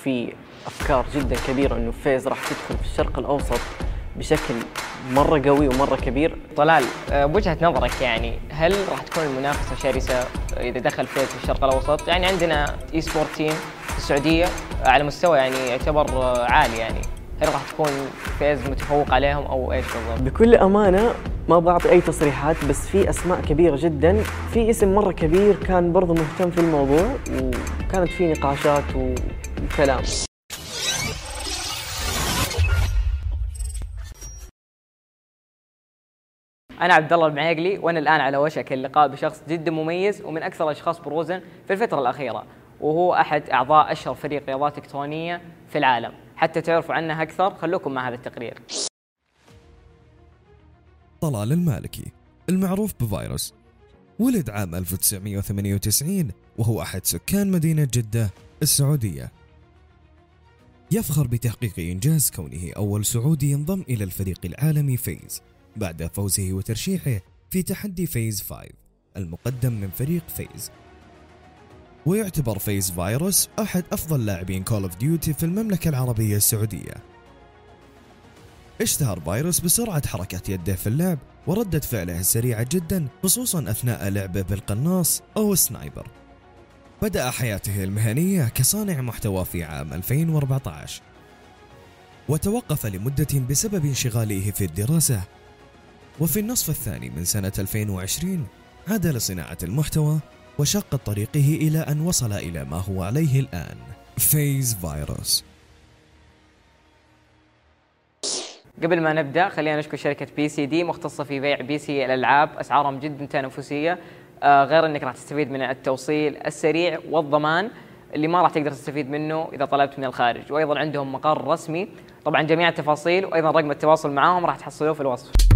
وفي أفكار جدا كبيرة إنه فيز راح تدخل في الشرق الأوسط بشكل مرة قوي ومرة كبير طلال آه، بوجهة نظرك يعني هل راح تكون المنافسة شرسة إذا دخل فيز في الشرق الأوسط؟ يعني عندنا esports team في السعودية على مستوى يعني يعتبر عالي يعني هل راح تكون فيز متفوق عليهم أو إيش بالضبط؟ بكل أمانة ما بعطي أي تصريحات بس في أسماء كبيرة جدا. في اسم مرة كبير كان برضه مهتم في الموضوع وكانت في نقاشات وكلام. أنا عبد الله المعيقلي وأنا الآن على وشك اللقاء بشخص جدا مميز ومن أكثر الأشخاص بروزا في الفترة الأخيرة وهو أحد أعضاء أشهر فريق رياضات إلكترونية في العالم. حتى تعرفوا عنه أكثر خلوكم مع هذا التقرير. طلال المالكي المعروف بفيروس. ولد عام 1998 وهو أحد سكان مدينة جدة السعودية. يفخر بتحقيق إنجاز كونه أول سعودي ينضم إلى الفريق العالمي فيز بعد فوزه وترشيحه في تحدي فيز 5 المقدم من فريق فيز. ويعتبر فيز فيروس أحد أفضل لاعبين Call of Duty في المملكة العربية السعودية. اشتهر فيروس بسرعة حركة يده في اللعب وردة فعله السريعة جدا خصوصا أثناء لعبه بالقناص أو ال sniper بدأ حياته المهنية كصانع محتوى في عام 2014 وتوقف لمدة بسبب انشغاله في الدراسة. وفي النصف الثاني من سنة 2020 عاد لصناعة المحتوى وشق طريقه إلى أن وصل إلى ما هو عليه الآن فيز فيروس. قبل ما نبدأ خلينا نشكر شركة PCD مختصة في بيع PC الألعاب. أسعارهم جدا تنافسية. آه غير إنك راح تستفيد من التوصيل السريع والضمان اللي ما راح تقدر تستفيد منه إذا طلبت من الخارج. وأيضا عندهم مقر رسمي. طبعا جميع التفاصيل وأيضا رقم التواصل معاهم راح تحصلوه في الوصف.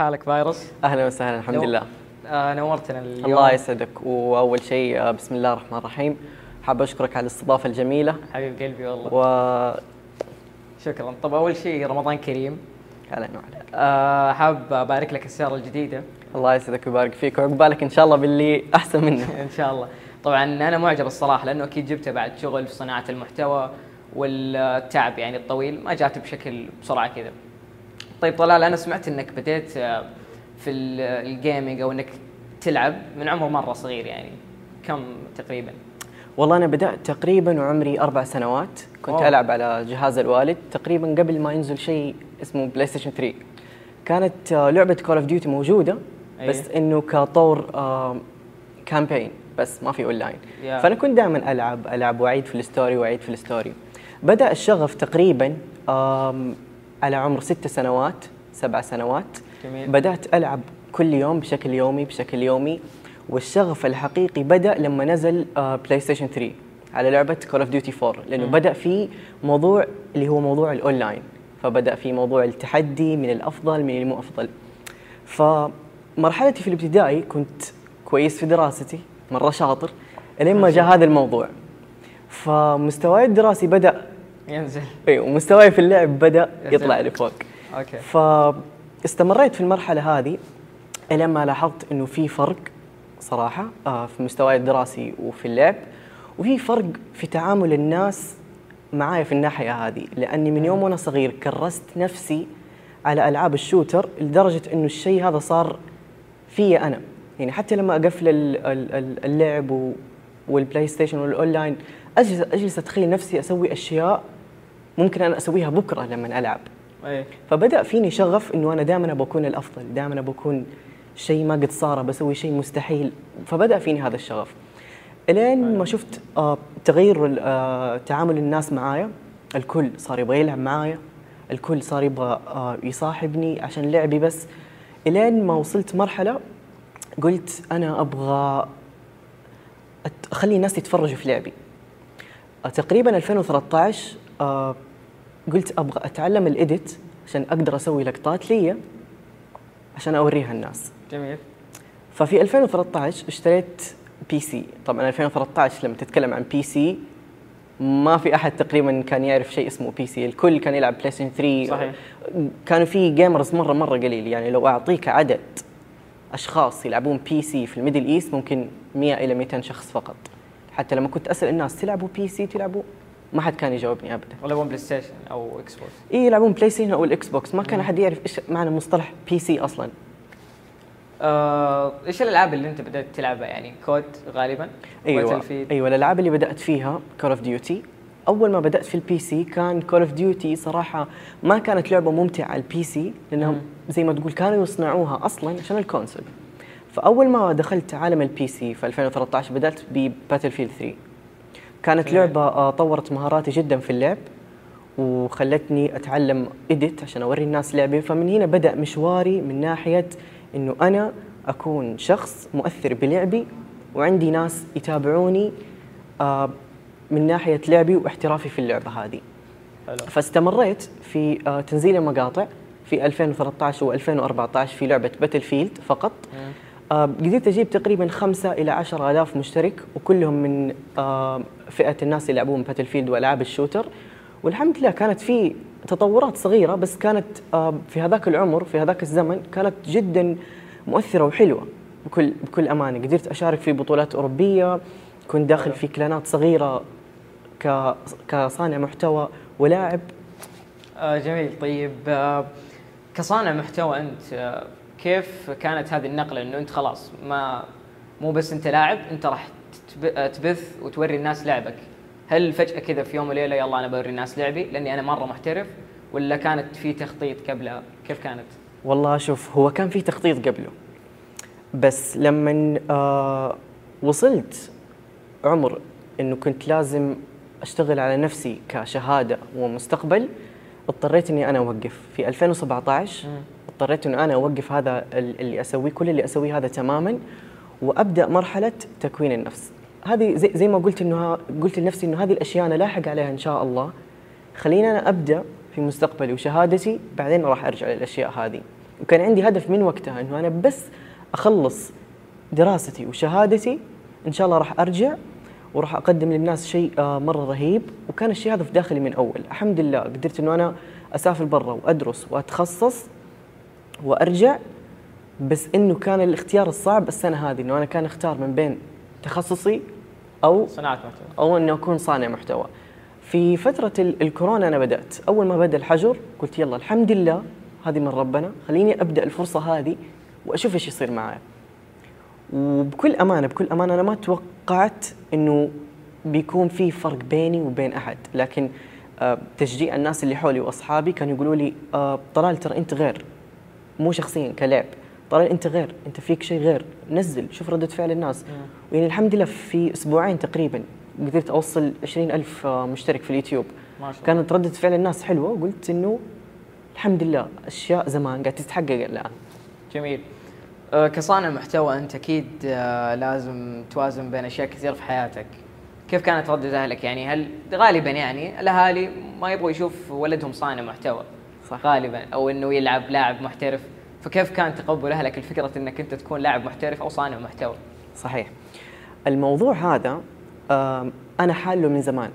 حالك فيروس؟ أهلا وسهلا الحمد لله. آه نورتنا اليوم. الله يسعدك. وأول شيء آه، بسم الله الرحمن الرحيم. حاب أشكرك على الاستضافة الجميلة. حبيب قلبي والله. و شكرا. طب أول شيء رمضان كريم. أهلا وسهلا. آه حاب أبارك لك السيارة الجديدة. الله يسعدك ويبارك فيك وعقبالك إن شاء الله باللي أحسن منه. إن شاء الله. طبعا أنا معجب الصراحة لأنه أكيد جبته بعد شغل في صناعة المحتوى والتعب يعني الطويل ما جاته بشكل بسرعة كذا. طيب طلال أنا سمعت إنك بديت آه، في ال- الجيمنج أو إنك تلعب من عمر مرة صغير يعني كم تقريبا والله أنا بدأت تقريبا وعمري أربع سنوات كنت أوه. ألعب على جهاز الوالد تقريبا قبل ما ينزل شيء اسمه PlayStation 3 كانت آه، لعبة Call of Duty موجودة بس أيه. إنه كطور campaign بس ما في اونلاين يا. فأنا كنت دائما ألعب ألعب واعيد في ال story واعيد في ال story بدأ الشغف تقريبا على عمر ست سنوات سبع سنوات. جميل. بدأت ألعب كل يوم بشكل يومي بشكل يومي. والشغف الحقيقي بدأ لما نزل PlayStation 3 على لعبة Call of Duty 4 لأنه مم. بدأ في موضوع اللي هو موضوع الاونلاين فبدأ في موضوع التحدي من الأفضل من المو أفضل. فمرحلتي في الابتدائي كنت كويس في دراستي مرة شاطر إلين ما جاء هذا الموضوع. فمستواي الدراسي بدأ ينزل. اي ومستواي في اللعب بدأ يا يطلع. لفوق okay. فاستمريت في المرحلة هذه إلين ما لاحظت إنه في فرق صراحة آه، في مستواي الدراسي وفي اللعب وفي فرق في تعامل الناس معايا في الناحية هذه. لأني من يوم وأنا صغير كرست نفسي على ألعاب ال shooter لدرجة إنه الشيء هذا صار في أنا. يعني حتى لما أقفل ال- ال- ال- اللعب وال PlayStation وال online اجلس أجلس أتخيل نفسي أسوي أشياء ممكن أنا أسويها بكرة لما ألعب. إيه. فبدأ فيني شغف إنه أنا دائما بكون الأفضل دائما بكون شيء ما قد صار بسوي شيء مستحيل. فبدأ فيني هذا الشغف. إلين ما شفت آه تغير آه تعامل الناس معايا الكل صار يبغى يلعب معايا الكل صار يبغى آه يصاحبني عشان لعبي بس. إلين ما وصلت مرحلة قلت أنا أبغى أخلي الناس يتفرجوا في لعبي. تقريبا 2013 آه، قلت أبغى أتعلم ال edit عشان أقدر أسوي لقطات لي عشان أوريها الناس. جميل. ففي 2013 اشتريت PC طبعا 2013 لما تتكلم عن PC ما في أحد تقريبا كان يعرف شيء اسمه PC الكل كان يلعب PlayStation 3 صحيح. كانوا في gamers مرة مرة قليل. يعني لو أعطيك عدد أشخاص يلعبون PC في ال Middle East ممكن 100 إلى 200 شخص فقط. حتى لما كنت أسأل الناس تلعبوا PC تلعبوا ما حد كان يجاوبني ابدا. ولا PlayStation أو Xbox اي يلعبون PlayStation أو ال Xbox ما كان احد يعرف إيش معنى مصطلح PC أصلا. آه، إيش الألعاب اللي أنت بدأت تلعبها؟ يعني COD غالبا؟ أيوه. أيوه الألعاب اللي بدأت فيها Call of Duty أول ما بدأت في ال PC كان Call of Duty صراحة ما كانت لعبة ممتعة على ال PC لأنهم مم. زي ما تقول كانوا يصنعوها أصلا عشان ال console. فأول ما دخلت عالم ال PC في 2013 بدأت ب Battlefield 3 كانت. لعبة آه، طورت مهاراتي جدا في اللعب وخلتني أتعلم edit عشان أوري الناس لعبي. فمن هنا بدأ مشواري من ناحية إنه أنا أكون شخص مؤثر بلعبي وعندي ناس يتابعوني آه، من ناحية لعبي واحترافي في اللعبة هذه. حلو. فاستمريت في آه، تنزيل المقاطع في 2013 و2014 في لعبة Battlefield فقط قدرت أجيب تقريبا خمسة إلى عشرة آلاف مشترك وكلهم من آه، فئة الناس اللي يلعبون Battlefield وألعاب ال shooter. والحمد لله كانت في تطورات صغيرة بس كانت آه، في هذاك العمر في هذاك الزمن كانت جدا مؤثرة وحلوة بكل بكل أمانة. قدرت أشارك في بطولات أوروبية كنت داخل في كلانات صغيرة كصانع محتوى ولاعب. آه جميل. طيب آه كصانع محتوى أنت آه كيف كانت هذه النقلة؟ إنه أنت خلاص ما مو بس أنت لاعب أنت راح تب- تبث وتوري الناس لعبك. هل فجأة كذا في يوم وليلة يلا أنا بوري الناس لعبي؟ لأني أنا مرة محترف ولا كانت في تخطيط قبلها كيف كانت؟ والله شوف هو كان في تخطيط قبله. بس لما آه وصلت عمر إنه كنت لازم أشتغل على نفسي كشهادة ومستقبل اضطريت إني أنا أوقف. في 2017 مم. اضطريت إنه أنا أوقف هذا ال- اللي أسويه كل اللي أسويه هذا تماما وأبدأ مرحلة تكوين النفس. هذه زي, زي ما قلت إنه قلت لنفسي إنه هذه الأشياء أنا لاحق عليها إن شاء الله. خليني أنا أبدأ في مستقبلي وشهادتي بعدين راح أرجع للأشياء هذه. وكان عندي هدف من وقتها إنه أنا بس أخلص دراستي وشهادتي إن شاء الله راح أرجع وراح أقدم للناس شيء آه، مرة رهيب. وكان الشيء هذا في داخلي من أول. الحمد لله قدرت إنه أنا أسافر برا وأدرس وأتخصص وأرجع بس إنه كان الاختيار الصعب السنة هذه إنه أنا كان أختار من بين تخصصي أو صناعة محتوى. أو إنه أكون صانع محتوى. في فترة ال- الكورونا أنا بدأت. أول ما بدأ الحجر قلت يلا الحمد لله هذه من ربنا خليني أبدأ الفرصة هذه وأشوف إيش يصير معي. وبكل أمانة بكل أمانة أنا ما توقعت إنه بيكون في فرق بيني وبين أحد. لكن آه، تشجيع الناس اللي حولي وأصحابي كانوا يقولوا لي آه، طلال ترى أنت غير. مو شخصيا كلاعب طلال أنت غير أنت فيك شيء غير. نزل شوف ردة فعل الناس. يعني الحمد لله في أسبوعين تقريبا قدرت أوصل 20 ألف آه، مشترك في اليوتيوب. ما شاء الله. كانت ردة فعل الناس حلوة. وقلت إنه الحمد لله أشياء زمان قاعد تتحقق الآن. جميل. آه، كصانع محتوى أنت أكيد آه، لازم توازن بين أشياء كثير في حياتك. كيف كانت ردة اهلك يعني هل غالبا يعني الأهالي ما يبغوا يشوف ولدهم صانع محتوى؟ صح. غالبا. أو إنه يلعب لاعب محترف. فكيف كان تقبل اهلك الفكرة إنك أنت تكون لاعب محترف أو صانع محتوى. صحيح. الموضوع هذا أنا حاله من زمان.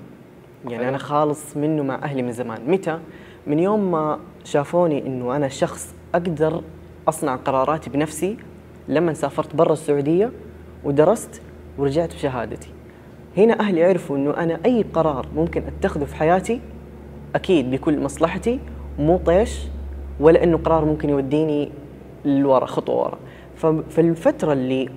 يعني حلو. أنا خالص منه مع أهلي من زمان. متى؟ من يوم ما شافوني إنه أنا شخص أقدر أصنع قراراتي بنفسي لما سافرت برا السعودية ودرست ورجعت بشهادتي. هنا أهلي عرفوا إنه أنا أي قرار ممكن أتخذه في حياتي أكيد بكل مصلحتي مو طيش ولا إنه قرار ممكن يوديني لورا خطوة ورا. ففي الفترة اللي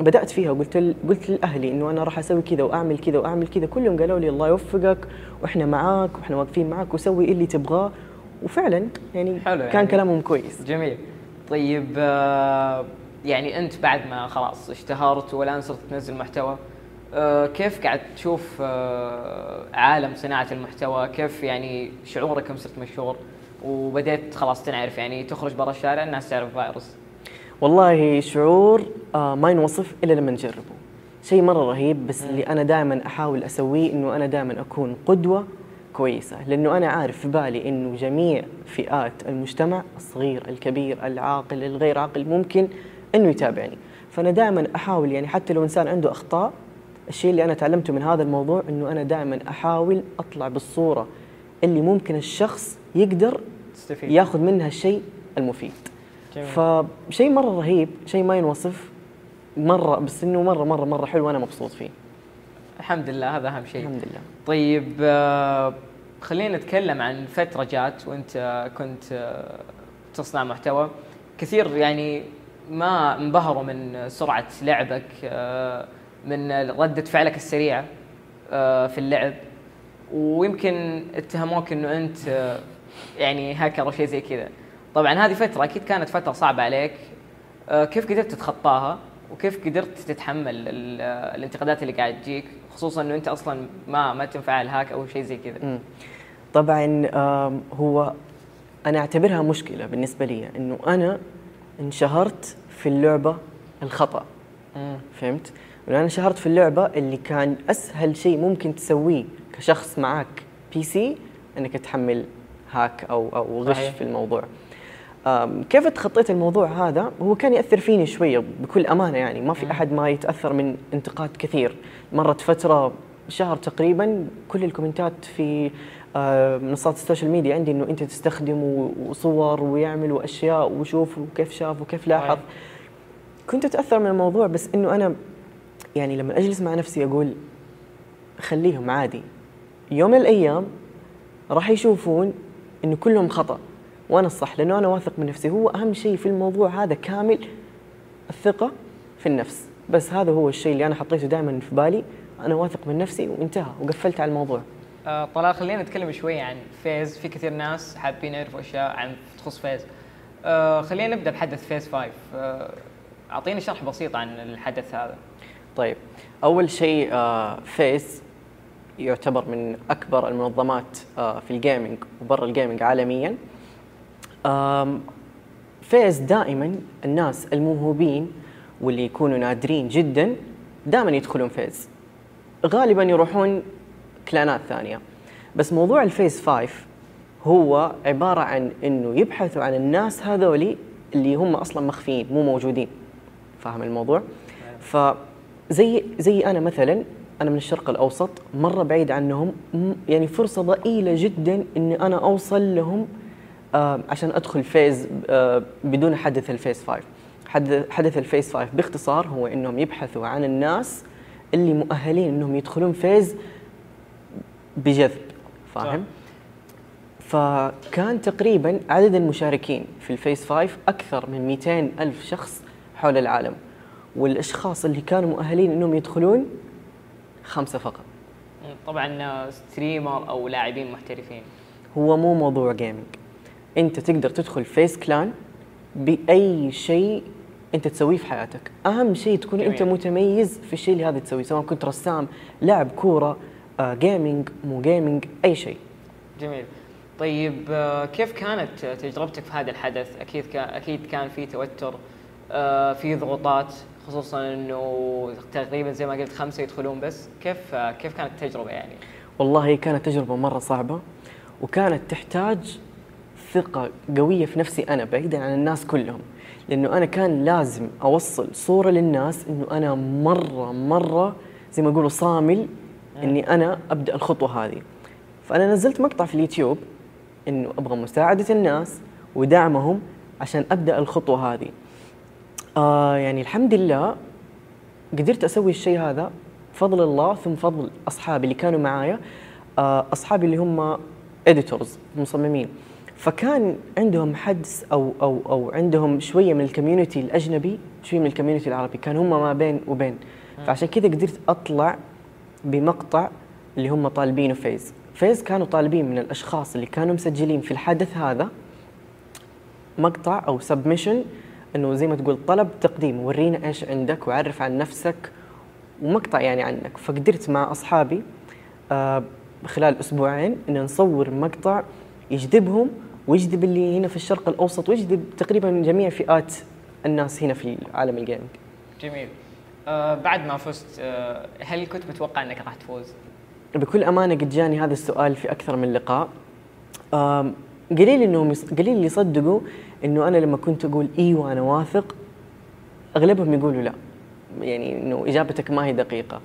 بدأت فيها قلت. قلت لأهلي إنه أنا راح أسوي كذا وأعمل كذا وأعمل كذا كلهم قالوا لي الله يوفقك وإحنا معاك وإحنا واقفين معاك وسوي اللي تبغاه. وفعلا يعني حلو كان يعني. كلامهم كويس. جميل. طيب آه، يعني أنت بعد ما خلاص اشتهرت والآن صرت تنزل محتوى آه، كيف قاعد تشوف آه، عالم صناعة المحتوى؟ كيف يعني شعورك يوم صرت مشهور؟ وبديت خلاص تنعرف يعني تخرج برا الشارع الناس تعرف فايروس والله شعور آه ما ينوصف إلا لما نجربه. شيء مرة رهيب بس اللي أنا دائما أحاول أسويه إنه أنا دائما أكون قدوة كويسة لأنه أنا عارف في بالي إنه جميع فئات المجتمع الصغير الكبير العاقل الغير عاقل ممكن إنه يتابعني. فأنا دائما أحاول يعني حتى لو إنسان عنده أخطاء الشيء اللي أنا تعلمته من هذا الموضوع إنه أنا دائما أحاول أطلع بالصورة اللي ممكن الشخص يقدر تستفيد. ياخذ منها الشيء المفيد. جميل. فشيء مرة رهيب شيء ما ينوصف. مرة بس إنه مرة مرة مرة حلو وأنا مبسوط فيه. الحمد لله هذا أهم شيء. الحمد لله. طيب آه، خلينا نتكلم عن فترة جات وأنت كنت آه، تصنع محتوى. كثير يعني ما انبهروا من سرعة لعبك آه، من ردة فعلك السريعة في اللعب. ويمكن اتهموك إنه أنت آه، يعني هاكر أو شيء زي كذا طبعا هذه فترة أكيد كانت فترة صعبة عليك آه، كيف قدرت تتخطاها وكيف قدرت تتحمل آه، الانتقادات اللي قاعد تجيك خصوصا إنه أنت أصلا ما ما تنفع الهاك أو شيء زي كذا. طبعا هو أنا أعتبرها مشكلة بالنسبة لي إنه أنا انشهرت في اللعبة الخطأ مم. فهمت؟ أنا انشهرت في اللعبة اللي كان أسهل شيء ممكن تسويه كشخص معك بي سي إنك تحمل هاك أو أو غش صحيح. في الموضوع. كيف تخطيت الموضوع هذا؟ هو كان يأثر فيني شوية بكل أمانة يعني ما في أحد ما يتأثر من انتقاد كثير. مرت فترة شهر تقريبا كل ال commentات في منصات ال social media عندي إنه أنت تستخدم وصور ويعمل وأشياء وشوف وكيف شاف وكيف لاحظ. كنت أتأثر من الموضوع بس إنه أنا يعني لما أجلس مع نفسي أقول خليهم عادي يوم من الأيام راح يشوفون انه كلهم خطأ. وأنا الصح لأنه أنا واثق من نفسي. هو أهم شيء في الموضوع هذا كامل الثقة في النفس. بس هذا هو الشيء اللي أنا حطيته دائما في بالي. أنا واثق من نفسي وانتهى وقفلت على الموضوع. آه طلال خلينا نتكلم شوي عن فيز. في كثير ناس حابين يعرفوا أشياء عن تخص فيز. آه خلينا نبدأ بحدث فيز 5 آه أعطيني شرح بسيط عن الحدث هذا. طيب أول شيء آه، فيز يعتبر من أكبر المنظمات آه، في ال gaming وبرا ال gaming عالميا. فيز دائما الناس الموهوبين واللي يكونوا نادرين جدا دائما يدخلون فيز. غالبا يروحون clanات ثانية. بس موضوع الفيز 5 هو عبارة عن إنه يبحثوا عن الناس هذولي اللي هم أصلا مخفيين مو موجودين. فاهم الموضوع؟ فزي زي أنا مثلا أنا من الشرق الأوسط مرة بعيد عنهم يعني فرصة ضئيلة جدا إني أنا أوصل لهم آه عشان أدخل فيز آه بدون حدث الفيز 5 حدث حدث الفيز 5 باختصار هو إنهم يبحثوا عن الناس اللي مؤهلين إنهم يدخلون فيز بجذب فاهم؟ فكان تقريبا عدد المشاركين في الفيز 5 أكثر من 200 ألف شخص حول العالم. والأشخاص اللي كانوا مؤهلين أنهم يدخلون خمسة فقط. طبعا streamer أو لاعبين محترفين. هو مو موضوع gaming أنت تقدر تدخل فيز clan بأي شيء أنت تسويه في حياتك. أهم شيء تكون جميل. أنت متميز في الشيء اللي هذا تسويه سواء كنت رسام لاعب كورة آه gaming مو gaming أي شيء. جميل. طيب آه، كيف كانت تجربتك في هذا الحدث؟ أكيد أكيد كان في توتر آه، في ضغوطات. خصوصا إنه تقريبا زي ما قلت خمسة يدخلون بس. كيف كيف كانت التجربة يعني؟ والله كانت تجربة مرة صعبة وكانت تحتاج ثقة قوية في نفسي أنا بعيدا عن الناس كلهم. لأنه أنا كان لازم أوصل صورة للناس إنه أنا مرة مرة زي ما يقولوا صامل إني أنا أبدأ الخطوة هذه. فأنا نزلت مقطع في اليوتيوب إنه أبغى مساعدة الناس ودعمهم عشان أبدأ الخطوة هذه. آه يعني الحمد لله قدرت أسوي الشيء هذا بفضل الله ثم فضل أصحابي اللي كانوا معايا آه، أصحابي اللي هم editors مصممين. فكان عندهم حدس أو أو أو عندهم شوية من ال community الأجنبي شوية من ال community العربي. كان هم ما بين وبين. فعشان كذا قدرت أطلع بمقطع اللي هم طالبينه فيز. فيز كانوا طالبين من الأشخاص اللي كانوا مسجلين في الحدث هذا مقطع أو سبمشن إنه زي ما تقول طلب تقديم. ورينا إيش عندك وعرف عن نفسك ومقطع يعني عنك. فقدرت مع أصحابي آه خلال أسبوعين إن نصور مقطع يجذبهم ويجذب اللي هنا في الشرق الأوسط ويجذب تقريبا جميع فئات الناس هنا في عالم الجيمنج جميل. آه بعد ما فزت آه هل كنت متوقع إنك راح تفوز؟ بكل أمانة قد جاني هذا السؤال في أكثر من لقاء. آم، قليل انهم يص- قليل اللي يصدقوا إنه أنا لما كنت أقول أيوه أنا واثق أغلبهم يقولوا لا. يعني إنه إجابتك ما هي دقيقة.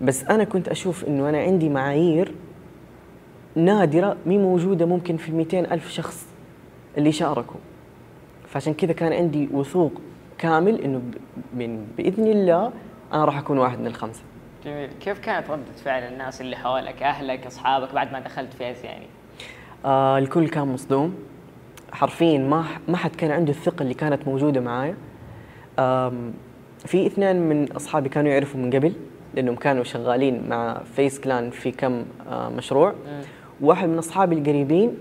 بس أنا كنت أشوف إنه أنا عندي معايير نادرة مي موجودة ممكن في 200 ألف شخص اللي شاركوا. فعشان كذا كان عندي وثوق كامل إنه ب- من بإذن الله أنا راح أكون واحد من الخمسة. جميل. كيف كانت ردة فعل الناس اللي حولك أهلك أصحابك بعد ما دخلت فيز يعني؟ آه الكل كان مصدوم. حرفيا ما ما حد كان عنده الثقة اللي كانت موجودة معايا. في اثنين من أصحابي كانوا يعرفوا من قبل لأنهم كانوا شغالين مع فيس كلان في كم آه مشروع. واحد من أصحابي القريبين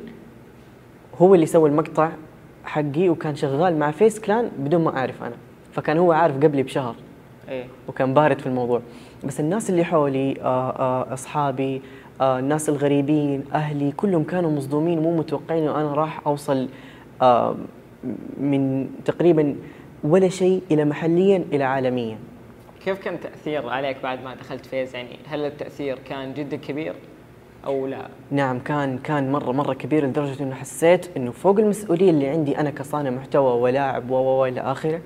هو اللي سوى المقطع حقي وكان شغال مع فيس كلان بدون ما أعرف أنا. فكان هو عارف قبلي بشهر. إيه. وكان بارد في الموضوع. بس الناس اللي حولي آه، آه، أصحابي آه، الناس الغريبين أهلي كلهم كانوا مصدومين مو متوقعين إنه أنا راح أوصل آه، من تقريبا ولا شيء إلى محليا إلى عالميا. كيف كان تأثير عليك بعد ما دخلت فيز؟ يعني هل التأثير كان جدا كبير أو لا؟ نعم كان كان مرة مرة كبير لدرجة إنه حسيت إنه فوق المسؤولية اللي عندي أنا كصانع محتوى ولاعب و و و إلى آخره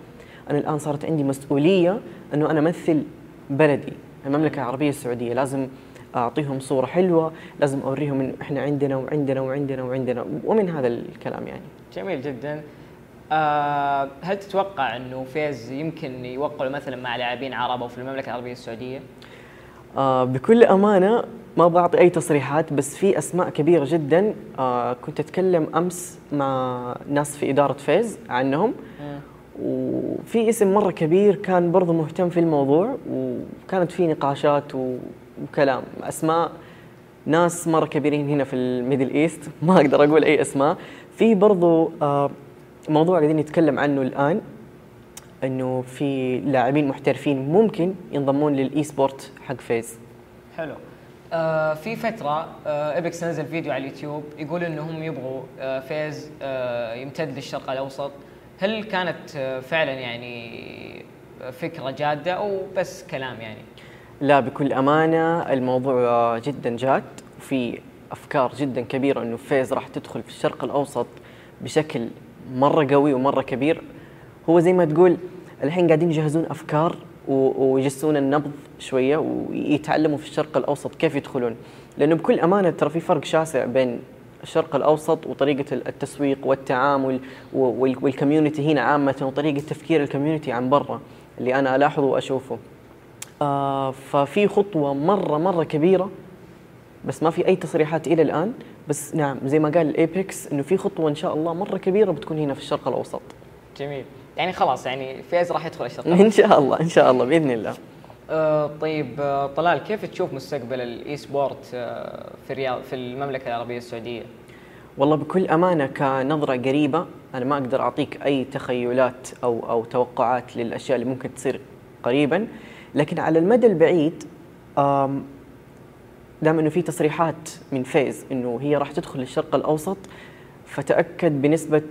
أنا الآن صارت عندي مسؤولية إنه أنا أمثل بلدي المملكة العربية السعودية. لازم أعطيهم صورة حلوة لازم أوريهم انه إحنا عندنا وعندنا وعندنا وعندنا. ومن هذا الكلام يعني. جميل جدا. آه هل تتوقع إنه فيز يمكن يوقعوا مثلا مع لاعبين عرب أو في المملكة العربية السعودية؟ آه بكل أمانة ما بعطي أي تصريحات بس في أسماء كبيرة جدا. آه كنت أتكلم أمس مع ناس في إدارة فيز عنهم. وفي اسم مرة كبير كان برضه مهتم في الموضوع وكانت في نقاشات و- وكلام. أسماء ناس مرة كبيرين هنا في ال Middle East ما أقدر أقول أي أسماء. في برضه آه موضوع قاعدين نتكلم عنه الآن إنه في لاعبين محترفين ممكن ينضمون لل esport حق فيز. حلو. آه في فترة آه ابيكس نزل فيديو على اليوتيوب يقول إنهم يبغوا آه فيز آه يمتد للشرق الأوسط. هل كانت آه فعلا يعني فكرة جادة أو بس كلام يعني؟ لا بكل أمانة الموضوع جدا جاد وفي أفكار جدا كبيرة إنه فيز راح تدخل في الشرق الأوسط بشكل مرة قوي ومرة كبير. هو زي ما تقول الحين قاعدين يجهزون أفكار و- ويجسون النبض شوية ويتعلموا في الشرق الأوسط كيف يدخلون. لأنه بكل أمانة ترى في فرق شاسع بين الشرق الأوسط وطريقة التسويق والتعامل وال- وال community هنا عامة وطريقة تفكير ال community عن برا اللي أنا ألاحظه وأشوفه. آه ففي خطوة مرة مرة كبيرة بس ما في أي تصريحات إلى الآن. بس نعم زي ما قال الإيبكس إنه في خطوة إن شاء الله مرة كبيرة بتكون هنا في الشرق الأوسط. جميل. يعني خلاص يعني فيز راح يدخل الشرق إن شاء الله إن شاء الله بإذن الله. آه طيب آه طلال كيف تشوف مستقبل ال esport آه في الرياض في المملكة العربية السعودية؟ والله بكل أمانة كنظرة قريبة أنا ما أقدر أعطيك أي تخيلات أو أو توقعات للأشياء اللي ممكن تصير قريبا. لكن على المدى البعيد دام إنه في تصريحات من فيز إنه هي راح تدخل الشرق الأوسط فتأكد بنسبة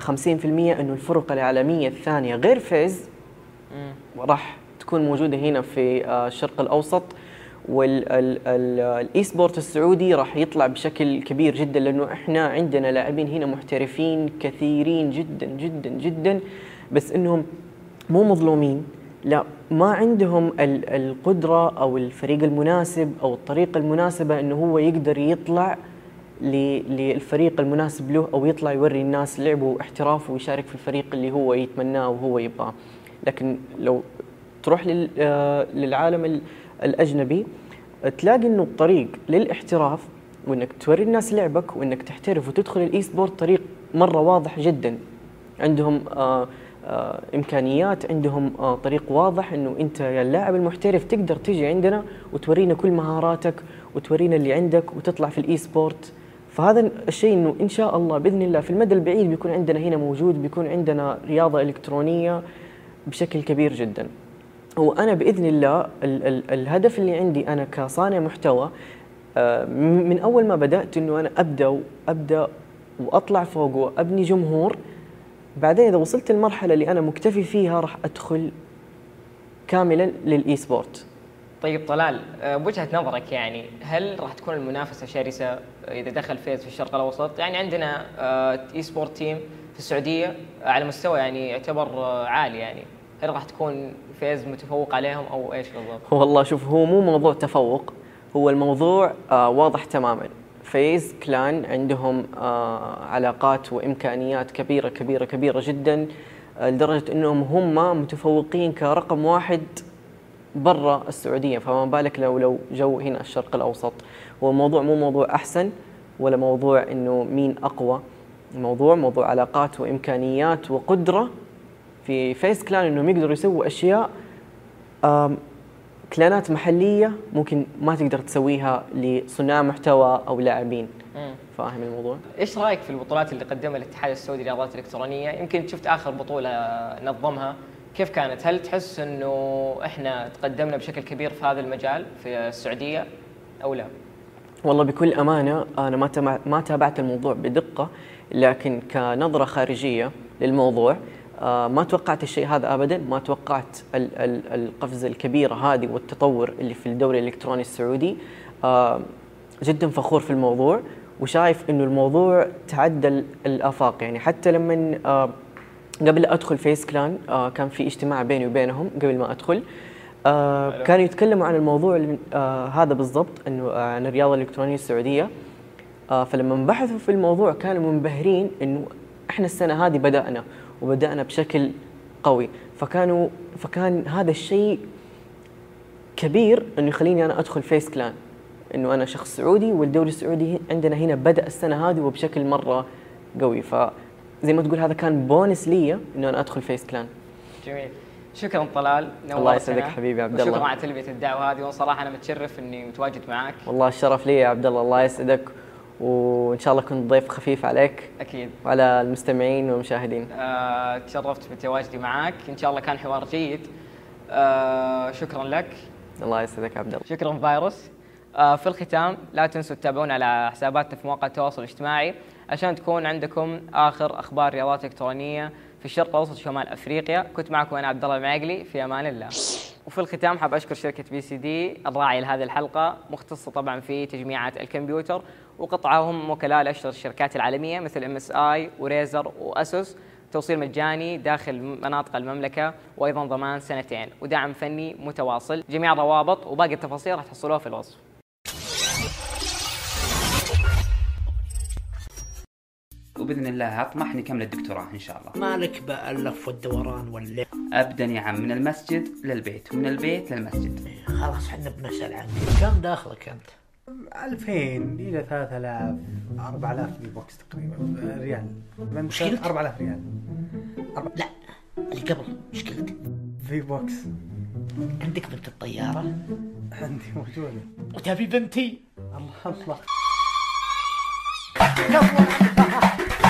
50% إنه الفرق العالميه الثانية غير فيز راح تكون موجودة هنا في آه، الشرق الأوسط وال esport السعودي راح يطلع بشكل كبير جدا لأنه إحنا عندنا لاعبين هنا محترفين كثيرين جدا جدا جدا بس إنهم مو مظلومين لا. ما عندهم ال- القدرة أو الفريق المناسب أو الطريقة المناسبة أنه هو يقدر يطلع للفريق المناسب له أو يطلع يوري الناس لعبه واحترافه ويشارك في الفريق اللي هو يتمناه وهو يبغاه. لكن لو تروح آه، للعالم ال- الأجنبي تلاقي أنه الطريق للاحتراف وأنك توري الناس لعبك وأنك تحترف وتدخل ال esport طريق مرة واضح جدا. عندهم آه إمكانيات عندهم آه طريق واضح إنه أنت يا اللاعب المحترف تقدر تجي عندنا وتورينا كل مهاراتك وتورينا اللي عندك وتطلع في ال esport فهذا الشيء إنه إن شاء الله بإذن الله في المدى البعيد بيكون عندنا هنا موجود بيكون عندنا رياضة إلكترونية بشكل كبير جدا. وأنا بإذن الله ال ال الهدف اللي عندي أنا كصانع محتوى آه، من أول ما بدأت إنه أنا أبدأ أبدأ وأطلع فوق وأبني جمهور بعدين إذا وصلت المرحله اللي أنا مكتفي فيها راح أدخل كاملا لل esport طيب طلال آه، بوجهة نظرك يعني هل راح تكون المنافسة شرسة إذا دخل فيز في الشرق الأوسط؟ يعني عندنا آه، esport team في السعودية على مستوى يعني يعتبر آه، عالي يعني هل راح تكون FaZe متفوق عليهم أو إيش بالضبط؟ والله شوف هو مو موضوع تفوق هو الموضوع آه واضح تماما FaZe Clan عندهم آه علاقات وإمكانيات كبيرة كبيرة كبيرة جدا آه لدرجة إنهم هم متفوقين كرقم واحد برا السعودية. فما بالك لو لو جو هنا الشرق الأوسط. هو الموضوع مو موضوع أحسن ولا موضوع إنه مين أقوى. الموضوع موضوع علاقات وإمكانيات وقدرة. في فيس كلان إنهم يقدروا يسووا أشياء آم، كلانات محلية ممكن ما تقدر تسويها لصناع محتوى أو لاعبين. فاهم الموضوع؟ إيش رأيك في البطولات اللي قدمها الاتحاد السعودي للرياضات الإلكترونية؟ يمكن شفت آخر بطولة نظمها كيف كانت؟ هل تحس إنه إحنا تقدمنا بشكل كبير في هذا المجال في السعودية أو لا؟ والله بكل أمانة أنا ما ما تابعت الموضوع بدقة لكن كنظرة خارجية للموضوع ما توقعت الشيء هذا ابدا ما توقعت ال- ال- القفزة الكبيرة هذه والتطور اللي في الدوري الإلكتروني السعودي. آه، جدا فخور في الموضوع وشايف إنه الموضوع تعدى ال- الأفاق. يعني حتى لما آه، قبل أدخل فيس كلان آه، كان في اجتماع بيني وبينهم قبل ما أدخل. آه، كانوا يتكلموا عن الموضوع آه، هذا بالضبط إنه آه، عن الرياضة الإلكترونية السعودية. آه، فلما بحثوا في الموضوع كانوا منبهرين إنه إحنا السنة هذه بدأنا. وبدأنا بشكل قوي. فكانوا فكان هذا الشيء كبير إنه يخليني أنا أدخل FaZe Clan إنه أنا شخص سعودي والدوري السعودي عندنا هنا بدأ السنة هذه وبشكل مرة قوي. فزي ما تقول هذا كان بونس لي إنه أنا أدخل FaZe Clan جميل. شكرا طلال. الله. يسعدك حبيبي عبد الله. وشكرا على تلبية الدعوة هذه. وصراحه أنا متشرف إني متواجد معك. والله الشرف لي يا عبد الله. الله يسعدك. وإن شاء الله كنت ضيف خفيف عليك. أكيد. وعلى المستمعين والمشاهدين. آه، تشرفت بتواجدي معك إن شاء الله كان حوار جيد. آه، شكرا لك. الله يسعدك عبد الله. شكرا فيروس. آه، في الختام لا تنسوا تتابعونا على حساباتنا في مواقع التواصل الاجتماعي عشان تكون عندكم آخر أخبار رياضات إلكترونية في الشرق الأوسط وشمال أفريقيا. كنت معكم أنا عبد الله المعقلي. في أمان الله. وفي الختام حاب أشكر شركة PCD الراعيه لهذه الحلقة مختصة طبعا في تجميعات الكمبيوتر وقطعهم وكلاء لاشهر الشركات العالمية مثل MSI و Razer و ASUS توصيل مجاني داخل مناطق المملكة وأيضا ضمان سنتين ودعم فني متواصل جميع الروابط وباقي التفاصيل راح تحصلوها في الوصف. وباذن الله. اطمح نكمل الدكتوراه إن شاء الله. مالك بقى اللف والدوران واللف. ابدا يا عم من المسجد للبيت ومن البيت للمسجد. خلاص حنا بنسأل عنك. كم داخلك أنت؟ 2000 إلى 3000 4000 V-Bucks تقريبا ريال. قلت؟ 4000 ريال. لا اللي قبل إيش قلت V-Bucks. عندك بنت الطيارة؟ عندي موجودة. وتبي بنتي؟ الله الله.